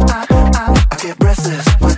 I, I, I get restless.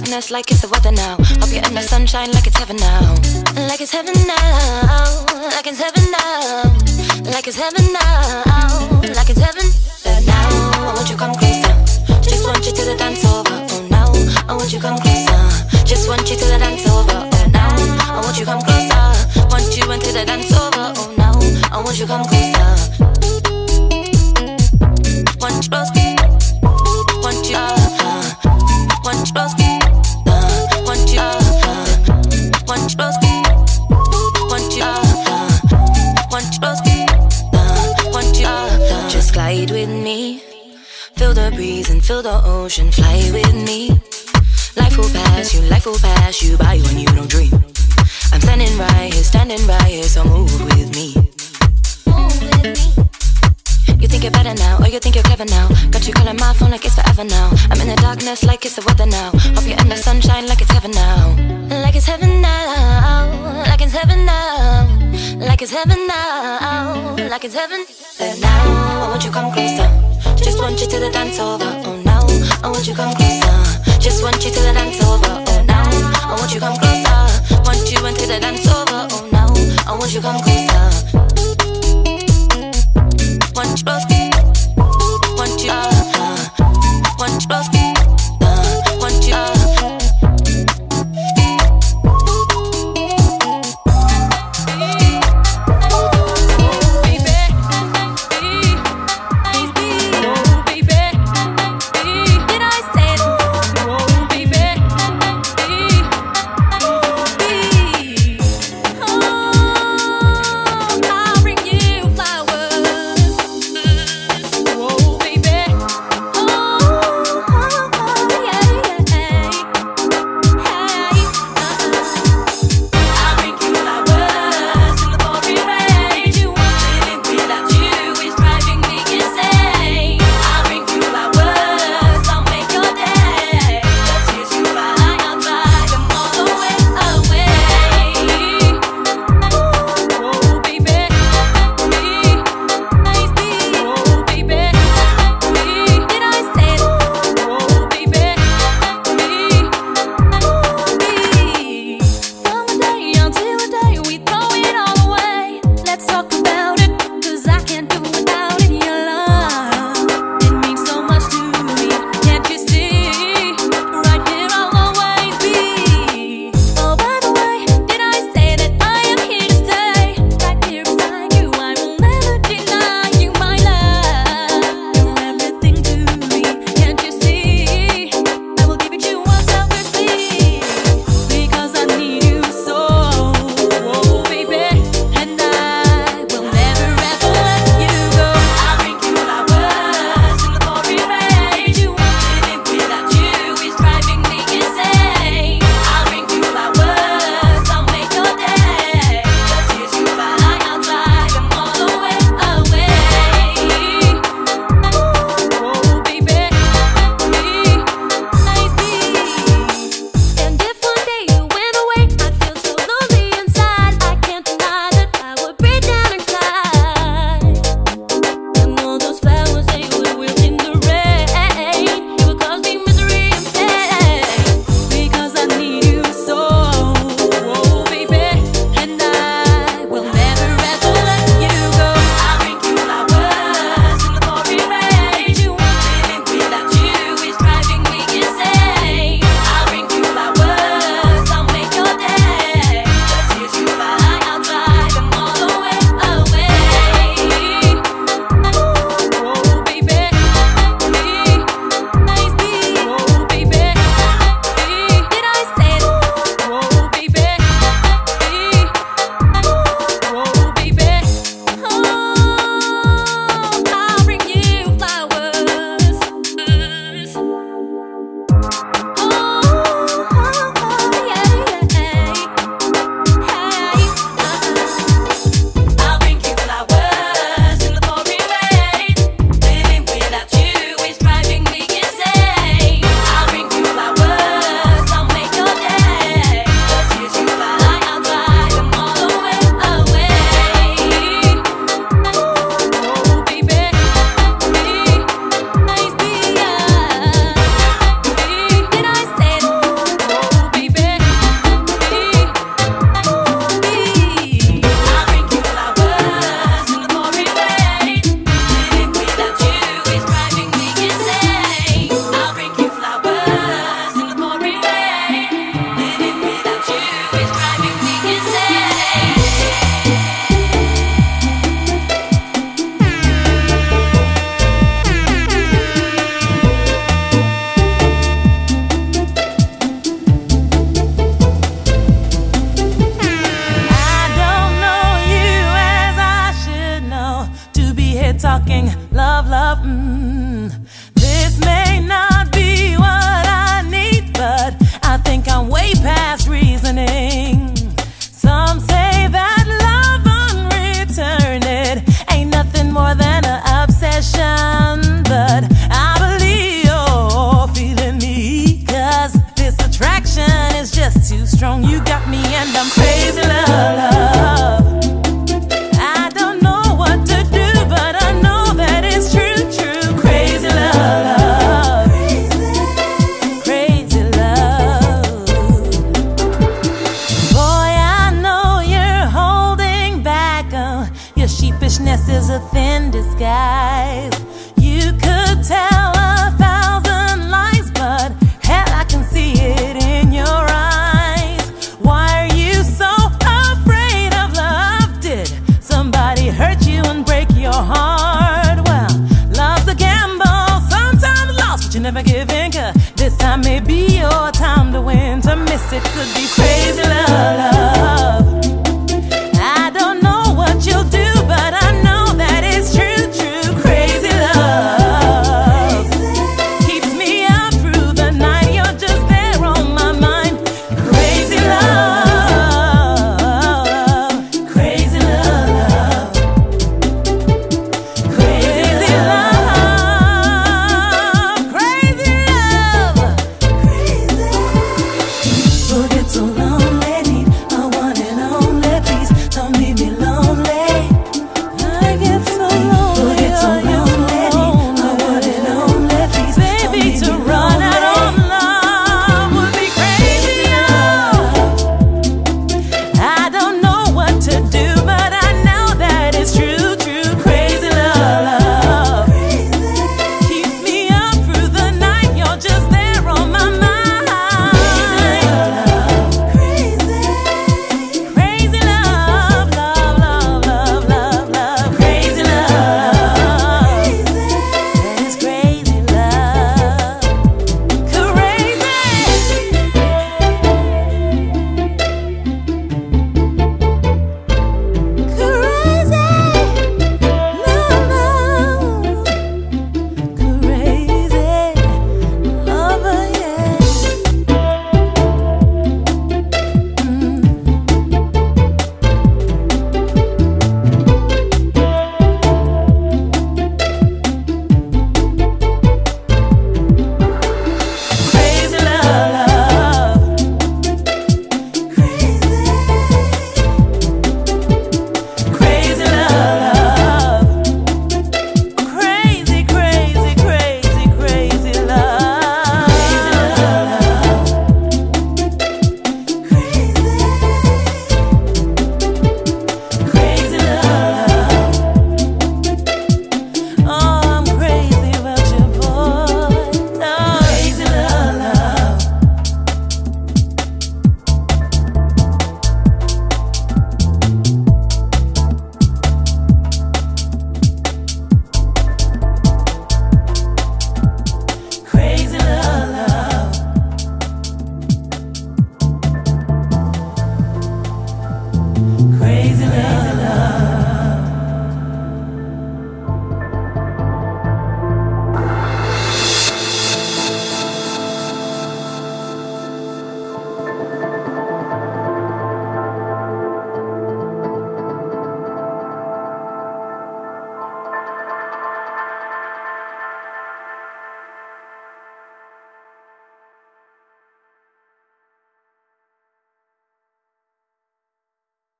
Darkness like it's the weather now. Hope you're in the sunshine like it's heaven now. Like it's heaven now. Like it's heaven now. Like it's heaven now. Like it's heaven. But now, I want you come closer. Just want you to the dance over. I want you come closer. Just want you to the dance over. Oh now, I want you come closer. Want you into the dance over. Oh now, I want you come closer. Want you close. Want you. Uh, want you close. feel the ocean, fly with me. Life will pass you, life will pass you by when you don't dream. I'm standing right here, standing right here, so move with me. Move with me. You think you're better now, or you think you're clever now. Got you calling my phone like it's forever now. I'm in the darkness like it's the weather now. Hope you're in the sunshine like it's heaven now. Like it's heaven now, like it's heaven now. Like it's heaven now, like it's heaven. And now, I want you come closer. Just want you to the dance over. Oh, now, I want you come closer. Just want you till the dance over. Oh now, I want you come closer. Want you until the dance over. Oh now, I want you come closer. Want you close. Want you. Uh, want you close.